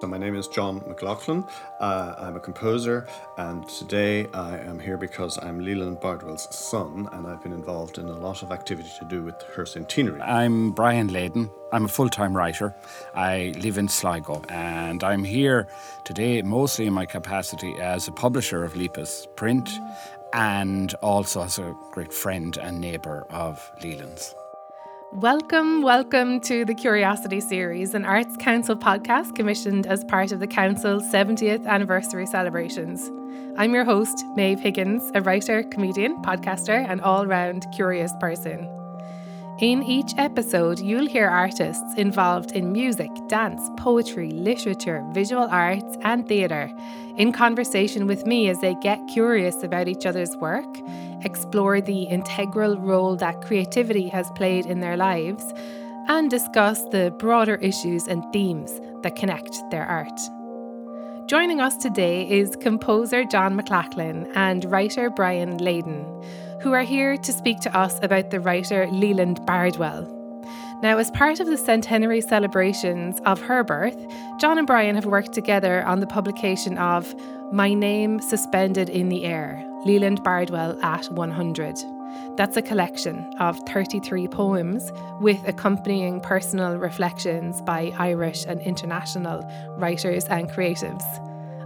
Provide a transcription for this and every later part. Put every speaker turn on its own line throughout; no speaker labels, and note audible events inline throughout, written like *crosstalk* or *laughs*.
So my name is John McLachlan. Uh, I'm a composer, and today I am here because I'm Leland Bardwell's son, and I've been involved in a lot of activity to do with her centenary.
I'm Brian Leyden. I'm a full time writer. I live in Sligo, and I'm here today mostly in my capacity as a publisher of Lepus Print and also as a great friend and neighbour of Leland's.
Welcome, welcome to the Curiosity Series, an Arts Council podcast commissioned as part of the Council's 70th anniversary celebrations. I'm your host, Maeve Higgins, a writer, comedian, podcaster, and all round curious person. In each episode, you'll hear artists involved in music, dance, poetry, literature, visual arts, and theatre in conversation with me as they get curious about each other's work, explore the integral role that creativity has played in their lives, and discuss the broader issues and themes that connect their art. Joining us today is composer John McLachlan and writer Brian Leyden who are here to speak to us about the writer Leland Bardwell. Now, as part of the centenary celebrations of her birth, John and Brian have worked together on the publication of My Name Suspended in the Air Leland Bardwell at 100. That's a collection of 33 poems with accompanying personal reflections by Irish and international writers and creatives.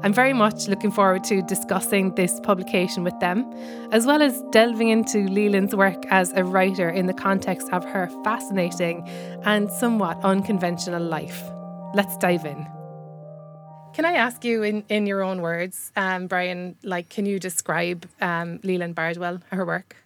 I'm very much looking forward to discussing this publication with them, as well as delving into Leland's work as a writer in the context of her fascinating and somewhat unconventional life. Let's dive in. Can I ask you, in, in your own words, um, Brian, like, can you describe um, Leland Bardwell, her work?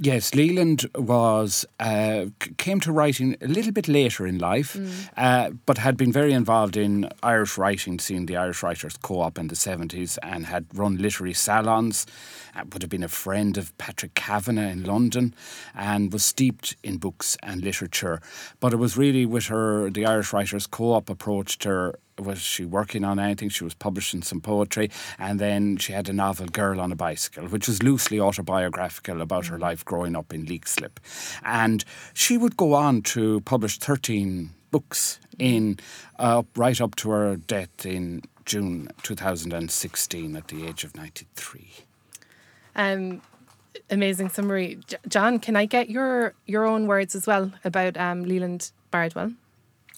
Yes, Leland was uh, came to writing a little bit later in life, mm. uh, but had been very involved in Irish writing, seeing the Irish Writers Co-op in the seventies, and had run literary salons. Would have been a friend of Patrick Kavanagh in London, and was steeped in books and literature. But it was really with her, the Irish Writers Co-op approached her was she working on anything? She was publishing some poetry, and then she had a novel, Girl on a Bicycle, which was loosely autobiographical about her life growing up in Leixlip. And she would go on to publish 13 books in uh, right up to her death in June 2016 at the age of 93.
Um, amazing summary. J- John, can I get your, your own words as well about um, Leland Bardwell?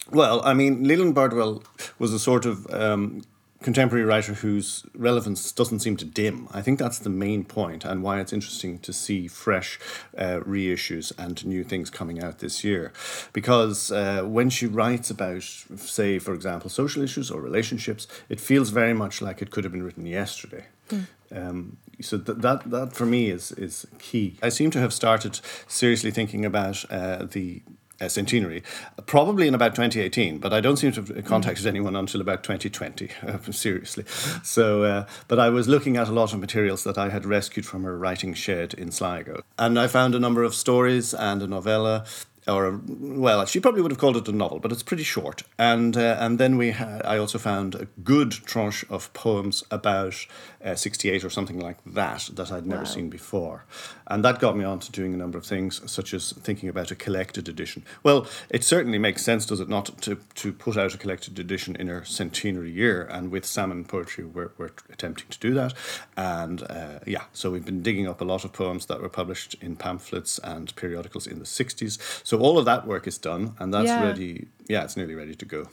Well, I mean, Leland Bardwell was a sort of um, contemporary writer whose relevance doesn't seem to dim. I think that's the main point and why it's interesting to see fresh uh, reissues and new things coming out this year. Because uh, when she writes about, say, for example, social issues or relationships, it feels very much like it could have been written yesterday. Mm. Um, so th- that that for me is is key. I seem to have started seriously thinking about uh, the uh, centenary, probably in about 2018, but I don't seem to have contacted mm. anyone until about 2020, uh, seriously. So, uh, but I was looking at a lot of materials that I had rescued from her writing shed in Sligo. And I found a number of stories and a novella or a, well, she probably would have called it a novel, but it's pretty short. And uh, and then we had, I also found a good tranche of poems about uh, 68 or something like that that I'd never wow. seen before. And that got me on to doing a number of things, such as thinking about a collected edition. Well, it certainly makes sense, does it not, to, to put out a collected edition in our centenary year. And with Salmon Poetry, we're, we're attempting to do that. And uh, yeah, so we've been digging up a lot of poems that were published in pamphlets and periodicals in the 60s. So all of that work is done, and that's yeah. ready. Yeah, it's nearly ready to go.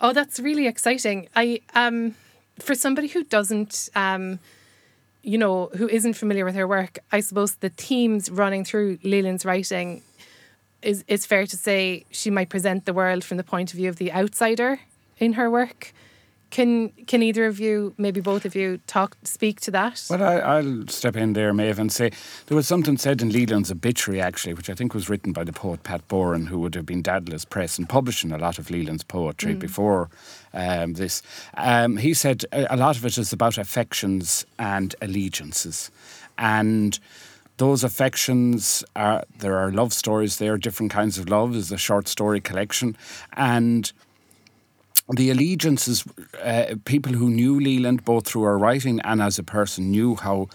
Oh, that's really exciting. I um for somebody who doesn't, um, you know, who isn't familiar with her work, I suppose the themes running through Leland's writing is it's fair to say she might present the world from the point of view of the outsider in her work. Can can either of you, maybe both of you, talk speak to that?
Well, I, will step in there, Maeve, and say there was something said in Leland's obituary, actually, which I think was written by the poet Pat Boran, who would have been Dedalus Press and publishing a lot of Leland's poetry mm. before um, this. Um, he said a lot of it is about affections and allegiances, and those affections are there are love stories there, different kinds of love. is a short story collection, and the allegiances, uh, people who knew Leland both through her writing and as a person knew how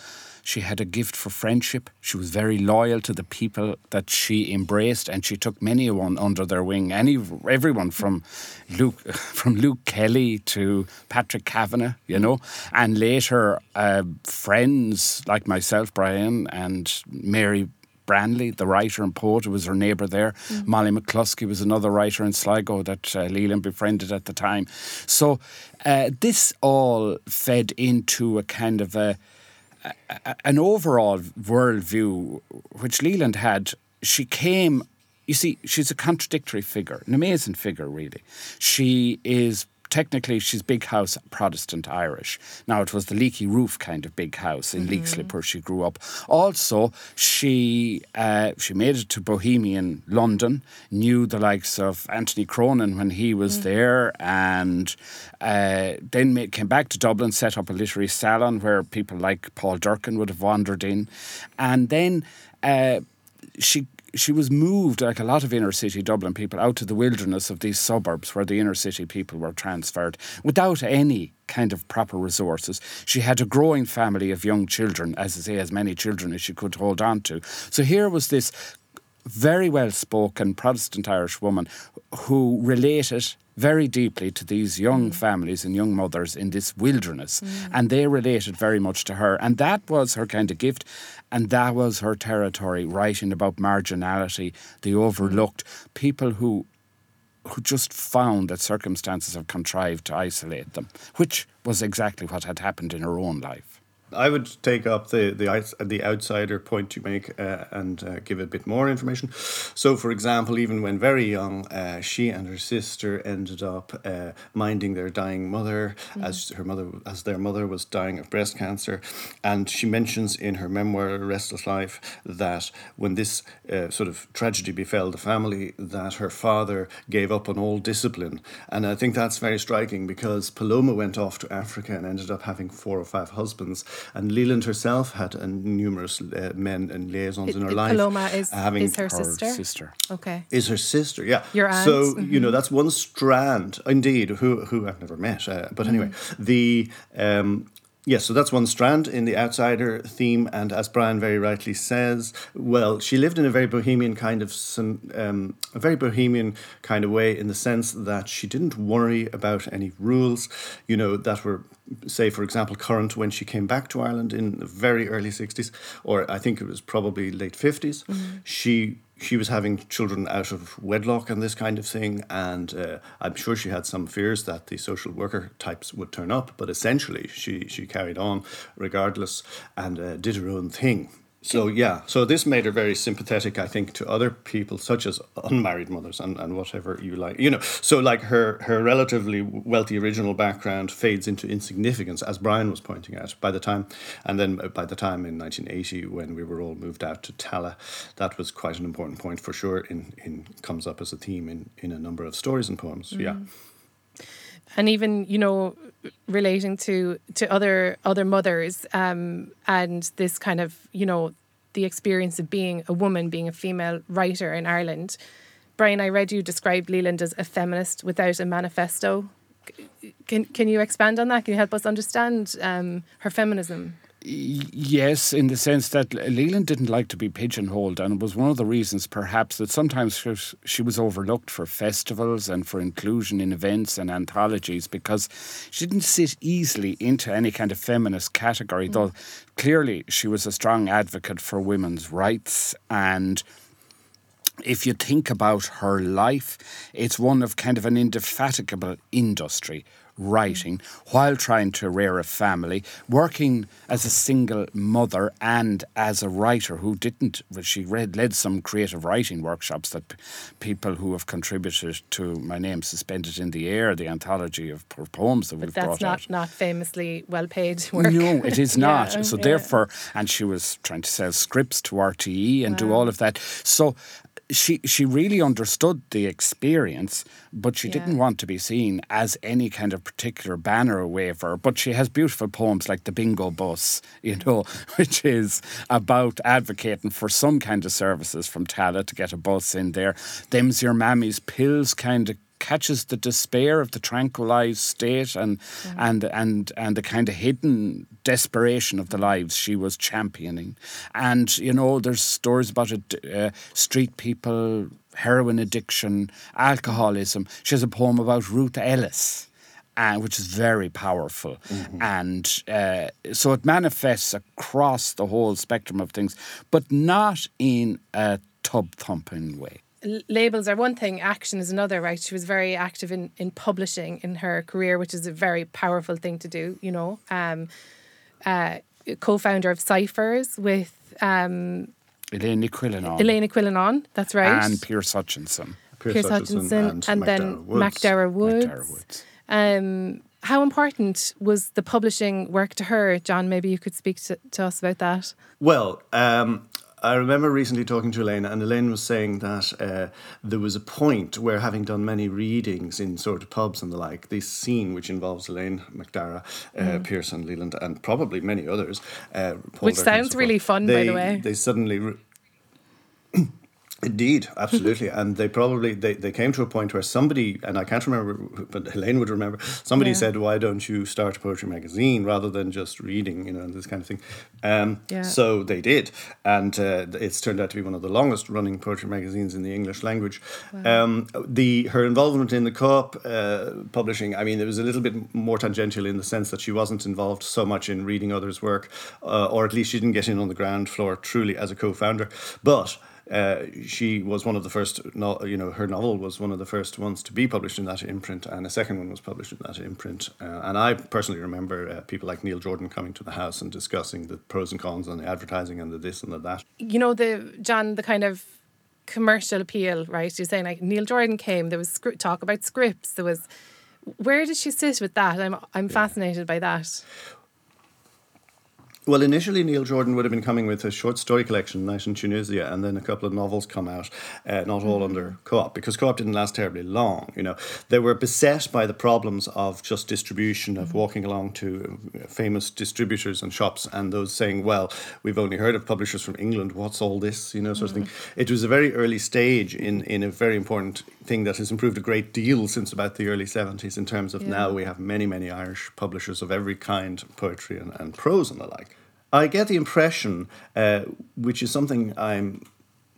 She had a gift for friendship. She was very loyal to the people that she embraced, and she took many one under their wing. Any everyone from Luke *laughs* from Luke Kelly to Patrick Kavanagh, you know, and later uh, friends like myself, Brian, and Mary Branley, the writer and poet, who was her neighbour there. Mm. Molly McCluskey was another writer in Sligo that uh, Leland befriended at the time. So uh, this all fed into a kind of a, a, an overall worldview which Leland had. She came you see, she's a contradictory figure, an amazing figure, really. She is technically she's big house Protestant Irish. Now it was the leaky roof kind of big house in mm-hmm. Leixlip where she grew up. Also, she uh, she made it to Bohemian London, knew the likes of Anthony Cronin when he was mm. there, and uh, then made, came back to Dublin, set up a literary salon where people like Paul Durcan would have wandered in, and then. Uh, she she was moved, like a lot of inner city Dublin people, out to the wilderness of these suburbs where the inner city people were transferred without any kind of proper resources. She had a growing family of young children, as I say, as many children as she could hold on to. So here was this very well spoken Protestant Irish woman who related very deeply to these young mm. families and young mothers in this wilderness. Mm. And they related very much to her. And that was her kind of gift. And that was her territory, writing about marginality, the overlooked, people who who just found that circumstances have contrived to isolate them, which was exactly what had happened in her own life.
I would take up the the the outsider point you make uh, and uh, give a bit more information. So, for example, even when very young, uh, she and her sister ended up uh, minding their dying mother, mm. as her mother as their mother was dying of breast cancer, and she mentions in her memoir *Restless Life* that when this uh, sort of tragedy befell the family, that her father gave up on all discipline, and I think that's very striking because Paloma went off to Africa and ended up having four or five husbands and Leland herself had uh, numerous uh, men and liaisons it, in her life.
Paloma is, having is her, her sister?
sister.
Okay.
Is her sister, yeah.
Your aunt.
So, mm-hmm. you know, that's one strand, indeed, who, who I've never met. Uh, but anyway, mm-hmm. the um, Yes, so that's one strand in the outsider theme, and as Brian very rightly says, well, she lived in a very bohemian kind of some, um, a very bohemian kind of way in the sense that she didn't worry about any rules, you know, that were, say, for example, current when she came back to Ireland in the very early sixties, or I think it was probably late 50s mm-hmm. She she was having children out of wedlock and this kind of thing. And uh, I'm sure she had some fears that the social worker types would turn up, but essentially she, she carried on regardless and uh, did her own thing. So yeah, so this made her very sympathetic, I think, to other people, such as unmarried mothers and, and whatever you like. You know, so like her her relatively wealthy original background fades into insignificance, as Brian was pointing out. By the time, and then by the time in 1980, when we were all moved out to Tallaght, that was quite an important point for sure. In in comes up as a theme in in a number of stories and poems. Mm. Yeah
and even you know relating to to other other mothers um, and this kind of you know the experience of being a woman being a female writer in Ireland. Brian I read you described Leland as a feminist without a manifesto. Can can you expand on that? Can you help us understand um, her feminism
Yes, in the sense that Leland didn't like to be pigeonholed, and it was one of the reasons, perhaps, that sometimes she was overlooked for festivals and for inclusion in events and anthologies because she didn't sit easily into any kind of feminist category, mm. though clearly she was a strong advocate for women's rights and if you think about her life, it's one of kind of an indefatigable industry writing while trying to rear a family, working as a single mother and as a writer who didn't. She read, led some creative writing workshops that p- people who have contributed to My Name Suspended in the Air, the anthology of poems that
but
we've
that's
brought
not,
out.
not famously well paid work.
No, it is *laughs* not. yeah, so, yeah. therefore, and she was trying to sell scripts to RTE and wow. do all of that. So, she she really understood the experience, but she yeah. didn't want to be seen as any kind of particular banner waver. But she has beautiful poems like the Bingo Bus, you know, *laughs* which is about advocating for some kind of services from Tallaght to get a bus in there. Them's your mammy's pills kind of catches the despair of the tranquilized state and and and and the kind of hidden desperation of the lives she was championing. And you know, there's stories about it, uh, street people, heroin addiction, alcoholism. She has a poem about Ruth Ellis. Uh, which is very powerful. Mm-hmm. And uh, so it manifests across the whole spectrum of things, but not in a tub thumping way
labels are one thing, action is another, right? She was very active in, in publishing in her career, which is a very powerful thing to do, you know. Um, uh, co founder of Cyphers with um,
Eiléan Ní Chuilleanáin.
Elaine Quillinan, that's right.
And Pearse Hutchinson.
Pearse, Pearse Hutchinson, Hutchinson, and, and then MacDara Woods. MacDara Woods. Um, how important was the publishing work to her, John? Maybe you could speak to, to us about that.
Well, um, I remember recently talking to Eiléan, and Eiléan was saying that uh, there was a point where, having done many readings in sort of pubs and the like, this scene which involves Eiléan MacDara, uh, mm. Pearse and Leland, and probably many others, uh,
which sounds really fun,
they,
by the way.
They suddenly. Re- Indeed, absolutely, and they probably they, they came to a point where somebody and I can't remember, but Helene would remember. Somebody yeah. said, "Why don't you start a poetry magazine rather than just reading?" You know, this kind of thing. Um, yeah. So they did, and uh, it's turned out to be one of the longest running poetry magazines in the English language. Wow. Um, the her involvement in the co-op uh, publishing, I mean, it was a little bit more tangential in the sense that she wasn't involved so much in reading others' work, uh, or at least she didn't get in on the ground floor truly as a co-founder, but. Uh, she was one of the first, no, you know, her novel was one of the first ones to be published in that imprint, and a second one was published in that imprint. Uh, and I personally remember uh, people like Neil Jordan coming to the house and discussing the pros and cons and the advertising and the this and the that.
You know, the John, the kind of commercial appeal, right? You're saying like Neil Jordan came, there was script, talk about scripts, there was. Where did she sit with that? I'm I'm yeah. fascinated by that.
Well, initially Neil Jordan would have been coming with a short story collection, Night in Tunisia, and then a couple of novels come out, uh, not all mm-hmm. under Co-op, because Co-op didn't last terribly long. You know, they were beset by the problems of just distribution, of mm-hmm. walking along to famous distributors and shops, and those saying, "Well, we've only heard of publishers from England. What's all this?" You know, sort mm-hmm. of thing. Mm-hmm. It was a very early stage in in a very important thing that has improved a great deal since about the early seventies. In terms of yeah. now, we have many many Irish publishers of every kind, poetry and, and prose and the like. I get the impression, uh, which is something I'm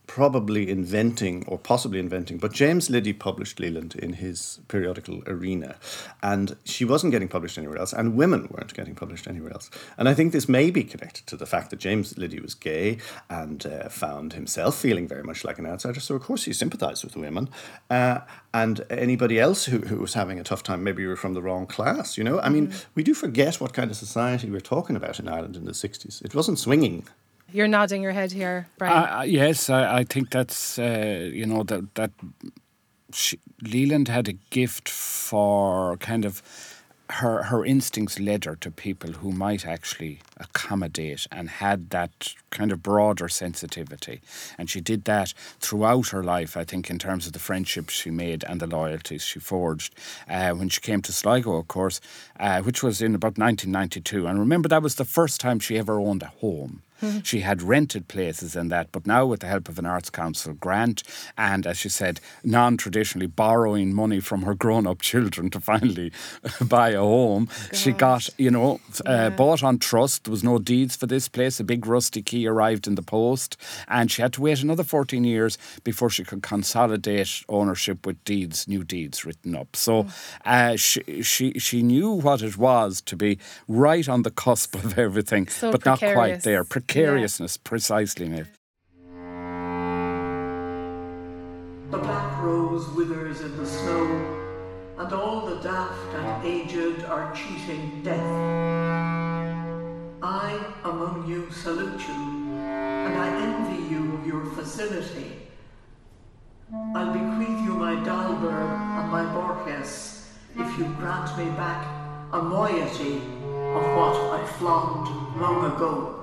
probably inventing or possibly inventing, but James Liddy published Leland in his periodical Arena, and she wasn't getting published anywhere else, and women weren't getting published anywhere else. And I think this may be connected to the fact that James Liddy was gay and uh, found himself feeling very much like an outsider, so of course he sympathized with women. Uh, and anybody else who, who was having a tough time, maybe you were from the wrong class, you know? I mean, mm. we do forget what kind of society we're talking about in Ireland in the 60s. It wasn't swinging
you're nodding your head here, Brian.
Uh, yes, I, I, think that's uh, you know that that she, Leland had a gift for kind of her her instincts led her to people who might actually accommodate and had that kind of broader sensitivity. And she did that throughout her life i think in terms of the friendships she made and the loyalties she forged. Uh, when she came to sligo of course uh, which was in about 1992 and remember that was the first time she ever owned a home. She had rented places and that, but now with the help of an Arts Council grant and, as she said, non traditionally borrowing money from her grown up children to finally *laughs* buy a home, she got, you know, uh, bought on trust. There was no deeds for this place. A big rusty key arrived in the post, and she had to wait another 14 years before she could consolidate ownership with deeds, new deeds written up. So mm. uh, she, she, she knew what it was to be right on the cusp of everything,
so
but
precarious.
not quite there precariousness, yeah. precisely, Nick.
The black rose withers in the snow, and all the daft and aged are cheating death. I among you salute you, and I envy you your facility. I'll bequeath you my Dalberg and my Borges, if you grant me back a moiety of what I flaunt long ago.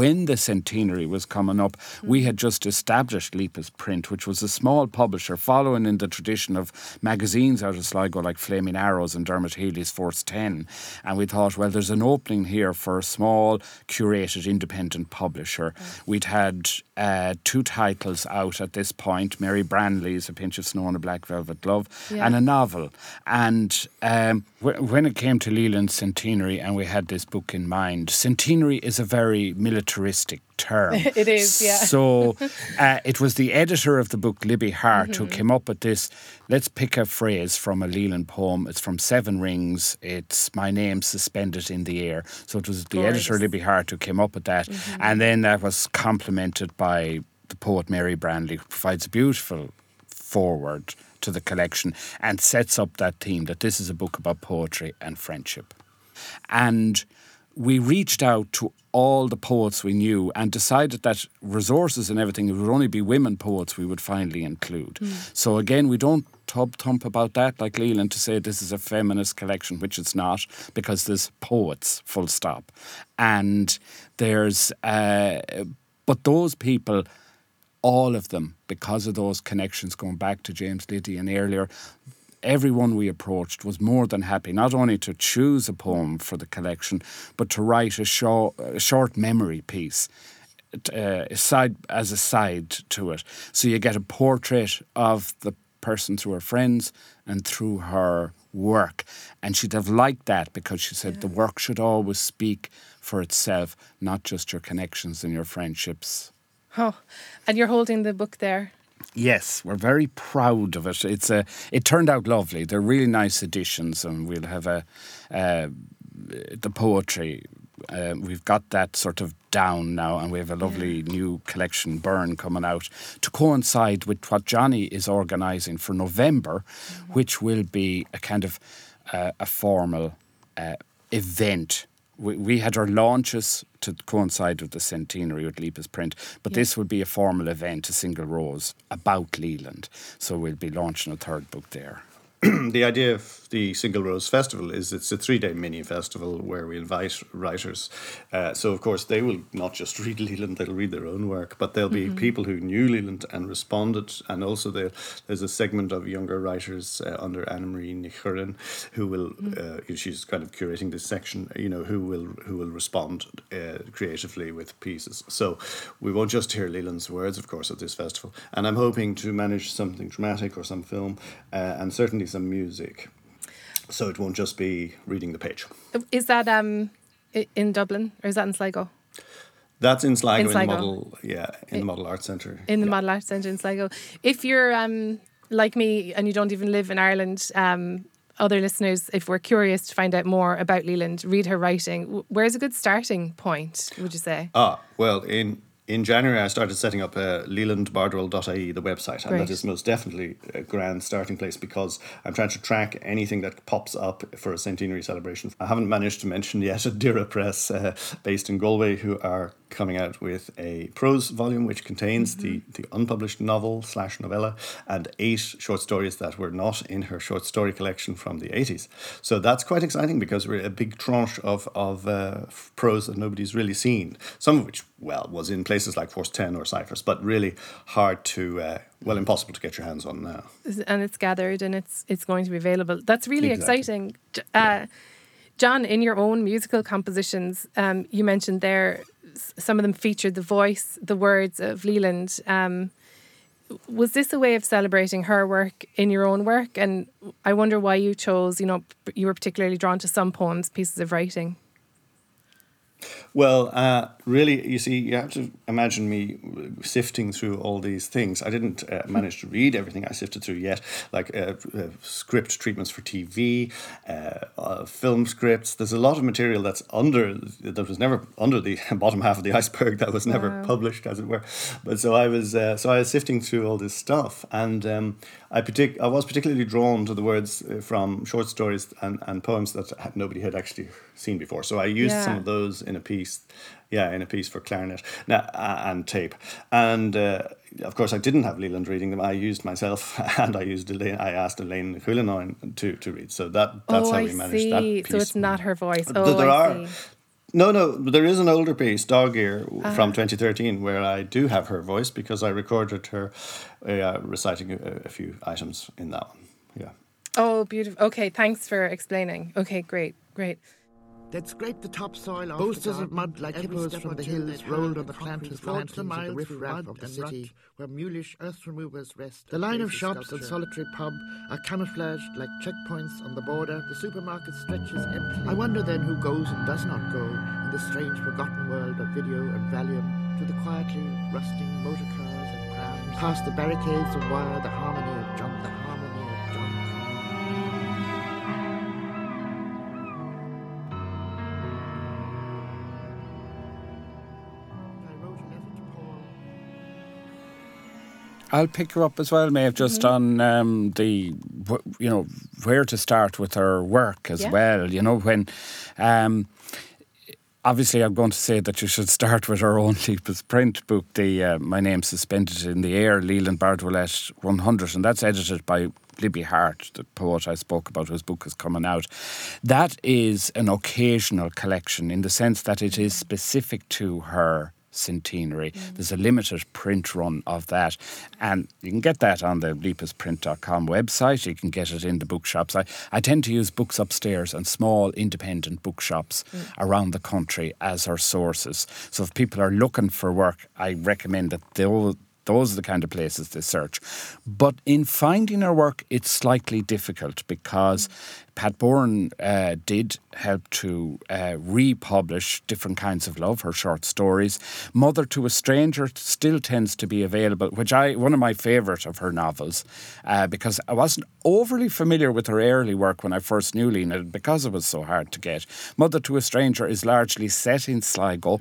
When the centenary was coming up, we had just established Lepus Print, which was a small publisher following in the tradition of magazines out of Sligo like Flaming Arrows and Dermot Healy's Force 10. And we thought, well, there's an opening here for a small, curated, independent publisher. We'd had uh, two titles out at this point Mary Branley's A Pinch of Snow on a Black Velvet Glove
Yeah.
and a novel. And um, w- when it came to Leland's centenary, and we had this book in mind, centenary is a very militaristic term. *laughs*
It is, yeah.
So uh, it was the editor of the book, Libby Hart,
Mm-hmm.
who came up with this. Let's pick a phrase from a Leland poem. It's from Seven Rings. It's My Name Suspended in the Air. So it was the editor.
Mm-hmm.
Libby Hart, who came up with that. And then that was complemented by the poet Mary Branley, who provides a beautiful forward to the collection and sets up that theme that this is a book about poetry and friendship. And we reached out to all the poets we knew and decided that resources and everything, it would only be women poets we would finally include. So again, we don't tub thump about that like Leland to say this is a feminist collection, which it's not, because there's poets, full stop. And there's, uh, but those people, all of them, because of those connections going back to James Liddy and earlier, everyone we approached was more than happy not only to choose a poem for the collection, but to write a short, a short memory piece. Uh, side as a side to it, so you get a portrait of the person through her friends and through her work, and she'd have liked that because she said the work should always speak for itself, not just your connections and your friendships.
Oh, and you're holding the book there.
Yes, we're very proud of it. It's a. It turned out lovely. They're really nice editions, and we'll have a uh, the poetry. Uh, we've got that sort of down now, and we have a lovely new collection, Burn, coming out to coincide with what Johnny is organising for November, which will be a kind of uh, a formal uh, event. We, we had our launches to coincide with the centenary with Lepus Print, but this will be a formal event, a single rose about Leland. So we'll be launching a third book there. *clears throat*
the idea of the Single Rose Festival is it's a three day mini festival where we invite writers. Uh, so, of course, they will not just *laughs* read Leland, they'll read their own work, but there'll be people who knew Leland and responded. And also, there- there's a segment of younger writers uh, under Annemarie Ní Churreáin who will, uh, she's kind of curating this section, you know, who will who will respond uh, creatively with pieces. So, we won't just hear Leland's words, of course, at this festival. And I'm hoping to manage something dramatic or some film uh, and certainly some music. So it won't just be reading the page.
Is that um in Dublin or is that in Sligo?
That's in Sligo,
In
in, the model, yeah, in the Model Arts Centre.
in the
yeah.
Model Arts Centre in Sligo. If you're um, like me and you don't even live in Ireland, um, other listeners, if we're curious to find out more about Leland, read her writing. Where's a good starting point? Would you say?
Ah, well, in in January I started setting up uh, lelandbardwell.ie, the website, and
Great.
that is most definitely a grand starting place because I'm trying to track anything that pops up for a centenary celebration. I haven't managed to mention yet a Doire Press, uh, based in Galway, who are coming out with a prose volume which contains the, the unpublished novel slash novella and eight short stories that were not in her short story collection from the 80s. So that's quite exciting because we're a big tranche of, of uh, prose that nobody's really seen, some of which, well, was in places like Force 10 or Cyphers, but really hard to, uh, well, impossible to get your hands on now.
and it's gathered and it's it's going to be available. That's really
Exactly.
exciting. Uh, John, in your own musical compositions, um, you mentioned there some of them featured the voice, the words of Leland. Um, was this a way of celebrating her work in your own work? And I wonder why you chose, you know, you were particularly drawn to some poems, pieces of writing.
Well, uh, really, you see, you have to imagine me sifting through all these things. I didn't uh, manage to read everything I sifted through yet, like uh, uh, script treatments for TV, uh, uh, film scripts. There's a lot of material that's under that was never under the *laughs* bottom half of the iceberg that was never
Wow.
published, as it were. But so I was, uh, so I was sifting through all this stuff, and um, I partic- I was particularly drawn to the words from short stories and, and poems that nobody had actually seen before. So I used some of those in a piece, yeah, in a piece for clarinet now uh, and tape, and uh, of course I didn't have Leland reading them. I used myself, *laughs* and I used Eiléan. I asked Eiléan Ní Chuilleanáin to to read. So that that's
oh,
how
I
we managed
see.
that piece.
So it's not her voice. Oh,
there are
see.
No, no, there is an older piece, Dog Ear, from 2013, where I do have her voice because I recorded her uh, reciting a, a few items in that one. Yeah.
Oh, beautiful. Okay, thanks for explaining. Okay, great, great.
They'd scrape the topsoil off Bolsters of mud like hippos from the hills rolled on the planters' landings of the riff-raff of the city, where mulish earth removers rest. The line of shops and solitary pub are camouflaged like checkpoints on the border. The supermarket stretches empty. I wonder then who goes and does not go in the strange forgotten world of video and Valium to the quietly rusting motor cars and prams, past the barricades of wire, the harmony of the
I'll pick you up as well, Maeve, just on um, the, you know, where to start with her work as
Yeah.
well. You know, when. Um, Obviously, I'm going to say that you should start with our own Lepus print book, the uh, My Name Suspended in the Air, Leland Bardwell at 100, and that's edited by Libby Hart, the poet I spoke about, whose book is coming out. That is an occasional collection in the sense that it is specific to her centenary. Mm. There's a limited print run of that, and you can get that on the lepusprint.com website. You can get it in the bookshops. I, I tend to use books upstairs and small independent bookshops mm. around the country as our sources. So if people are looking for work, I recommend that those those are the kind of places they search. But in finding her work, it's slightly difficult because Pat Boran uh, did help to uh, republish different kinds of love, her short stories. Mother to a Stranger still tends to be available, which I one of my favourite of her novels, uh, because I wasn't overly familiar with her early work when I first knew Lena because it was so hard to get. Mother to a Stranger is largely set in Sligo,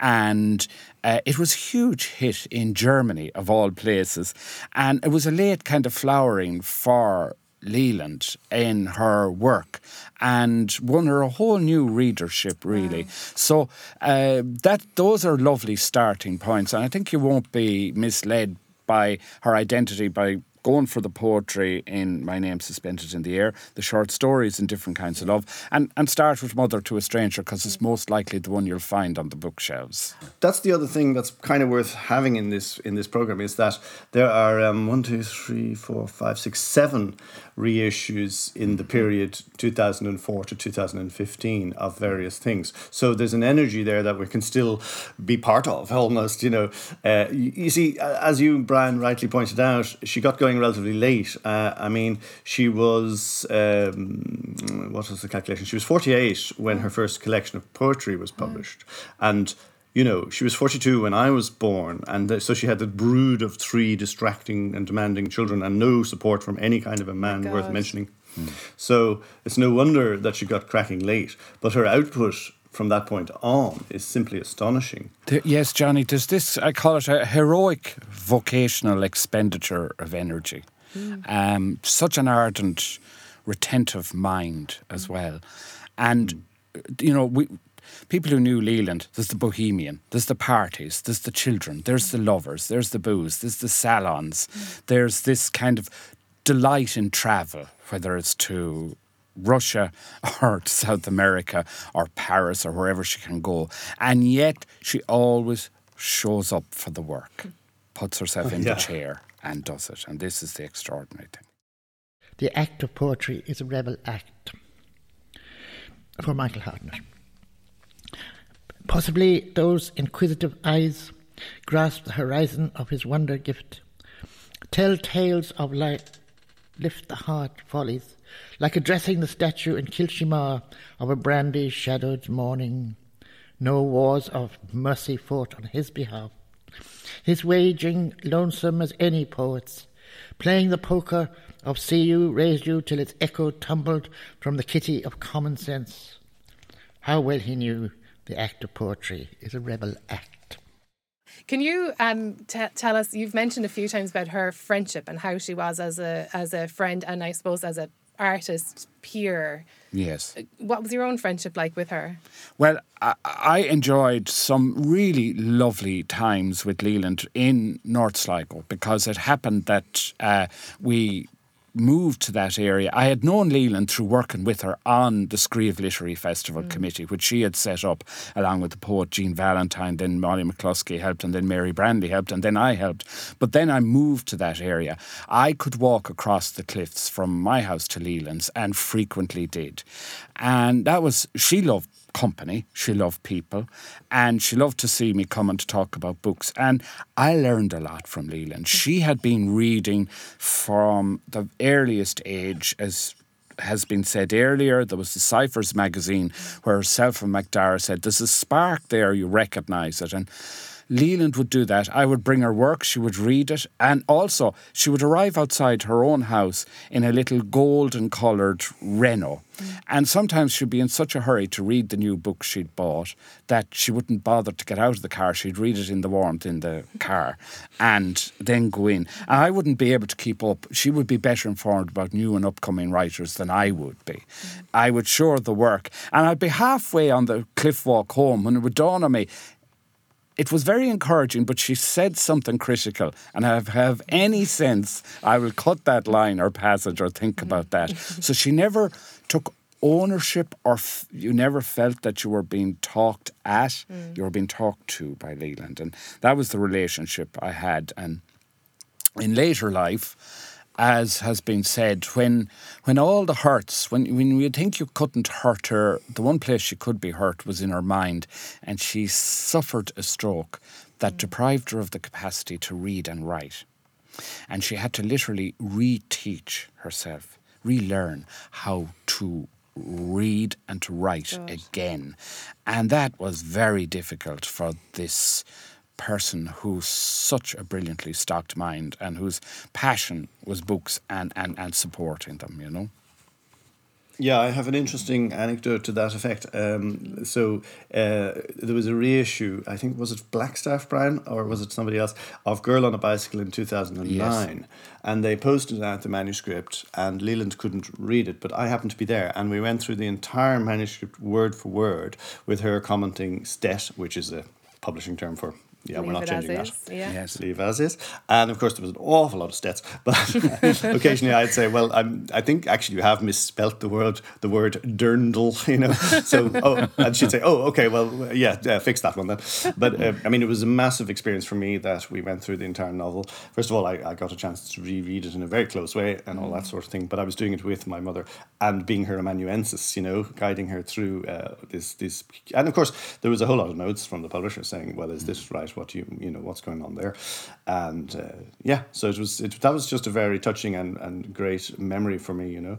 and uh, it was a huge hit in Germany, of all places. And it was a late kind of flowering for Leland in her work and won her a whole new readership, really. So uh, that those are lovely starting points. And I think you won't be misled by her identity by going for the poetry in My Name Suspended in the Air, the short stories in different kinds of love, and, and start with Mother to a Stranger because it's most likely the one you'll find on the bookshelves.
That's the other thing that's kind of worth having in this in this program is that there are um, one, two, three, four, five, six, seven reissues in the period 2004 to 2015 of various things. So there's an energy there that we can still be part of, almost. You know, uh, you, you see, as you Brian rightly pointed out, she got going relatively late. Uh, I mean, she was um, what was the calculation? She was 48 when her first collection of poetry was published, and you know, she was 42 when I was born, and so she had the brood of three distracting and demanding children and no support from any kind of a man worth
God.
mentioning. So it's no wonder that she got cracking late, but her output from that point on is simply astonishing.
There- yes, Johnny, does this, I call it a heroic vocational expenditure of energy. Hmm. Um, such an ardent, retentive mind as hmm. well. And, you know, we. People who knew Leland, there's the bohemian, there's the parties, there's the children, there's the lovers, there's the booze, there's the salons, hmm. there's this kind of delight in travel, whether it's to Russia *laughs* or South America or Paris or wherever she can go. And yet she always shows up for the work, puts herself oh, in
Yeah.
the chair and does it. And this is the extraordinary thing.
The act of poetry is a rebel act. For Michael Hartnett. Possibly those inquisitive eyes grasp the horizon of his wonder gift, tell tales of light, lift the heart follies, like addressing the statue in Kilshimar of a brandy shadowed morning. No wars of mercy fought on his behalf. His waging lonesome as any poet's, playing the poker of see you, raise you till its echo tumbled from the kitty of common sense. How well he knew the act of poetry is a rebel act.
Can you um, t- tell us? You've mentioned a few times about her friendship and how she was as a as a friend, and I suppose as a artist peer.
Yes.
What was your own friendship like with her?
Well, I, I enjoyed some really lovely times with Leland in North Sligo because it happened that uh, we moved to that area. I had known Leland through working with her on the Scríobh Literary Festival mm. Committee, which she had set up along with the poet Jean Valentine, then Molly McCluskey helped, and then Mary Branley helped, and then I helped. But then I moved to that area. I could walk across the cliffs from my house to Leland's and frequently did. And that was, she loved company. She loved people and she loved to see me come and talk about books. And I learned a lot from Leland. She had been reading from the earliest age as has been said earlier, there was the Cyphers magazine where herself and MacDara said, There's a spark there, you recognise it. And Leland would do that. I would bring her work, she would read it, and also she would arrive outside her own house in a little golden coloured Renault. Mm. And sometimes she'd be in such a hurry to read the new book she'd bought that she wouldn't bother to get out of the car. She'd read it in the warmth in the car and then go in. And I wouldn't be able to keep up. She would be better informed about new and upcoming writers than I would be. Mm. I would show her the work. And I'd be halfway on the cliff walk home when it would dawn on me it was very encouraging, but she said something critical. And I have any sense, I will cut that line or passage or think about that. *laughs* So she never took ownership or f- you never felt that you were being talked at, mm. you were being talked to by Leland. And that was the relationship I had. And in later life, as has been said, when when all the hurts, when when you think you couldn't hurt her, the one place she could be hurt was in her mind, and she suffered a stroke that mm. deprived her of the capacity to read and write, and she had to literally reteach herself, relearn how to read and to write again, and that was very difficult for this person who's such a brilliantly stocked mind and whose passion was books and, and, and supporting them, you know?
Yeah, I have an interesting anecdote to that effect. Um, so uh, there was a reissue, I think, was it Blackstaff, Brian, or was it somebody else, of Girl on a Bicycle in 2009. Yes. And they posted out the manuscript, and Leland couldn't read it, but I happened to be there. And we went through the entire manuscript word for word with her commenting stet, which is a publishing term for yeah,
Leave
we're not changing that.
Yeah. Yes.
Leave as is. And of course, there was an awful lot of stets. But *laughs* occasionally I'd say, well, I'm, I think actually you have misspelt the word, the word dirndl, *laughs* you know. So, oh, and she'd say, oh, okay, well, yeah, yeah fix that one then. But uh, I mean, it was a massive experience for me that we went through the entire novel. First of all, I, I got a chance to reread it in a very close way and all that sort of thing. But I was doing it with my mother and being her amanuensis, you know, guiding her through uh, this, this. And of course, there was a whole lot of notes from the publisher saying, well, is this right? What you you know what's going on there, and uh, yeah, so it was it, that was just a very touching and and great memory for me, you know.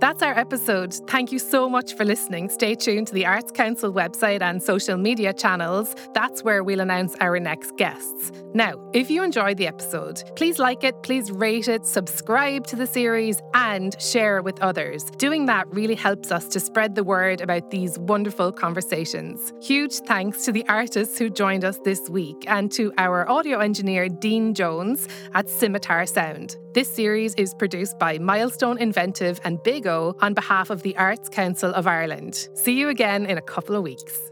That's our episode. Thank you so much for listening. Stay tuned to the Arts Council website and social media channels. That's where we'll announce our next guests. Now, if you enjoyed the episode, please like it, please rate it, subscribe to the series, and share it with others. Doing that really helps us to spread the word about these wonderful conversations. Huge thanks to the artists who joined us this week and to our audio engineer, Dean Jones, at Scimitar Sound. This series is produced by Milestone Inventive and Big O on behalf of the Arts Council of Ireland. See you again in a couple of weeks.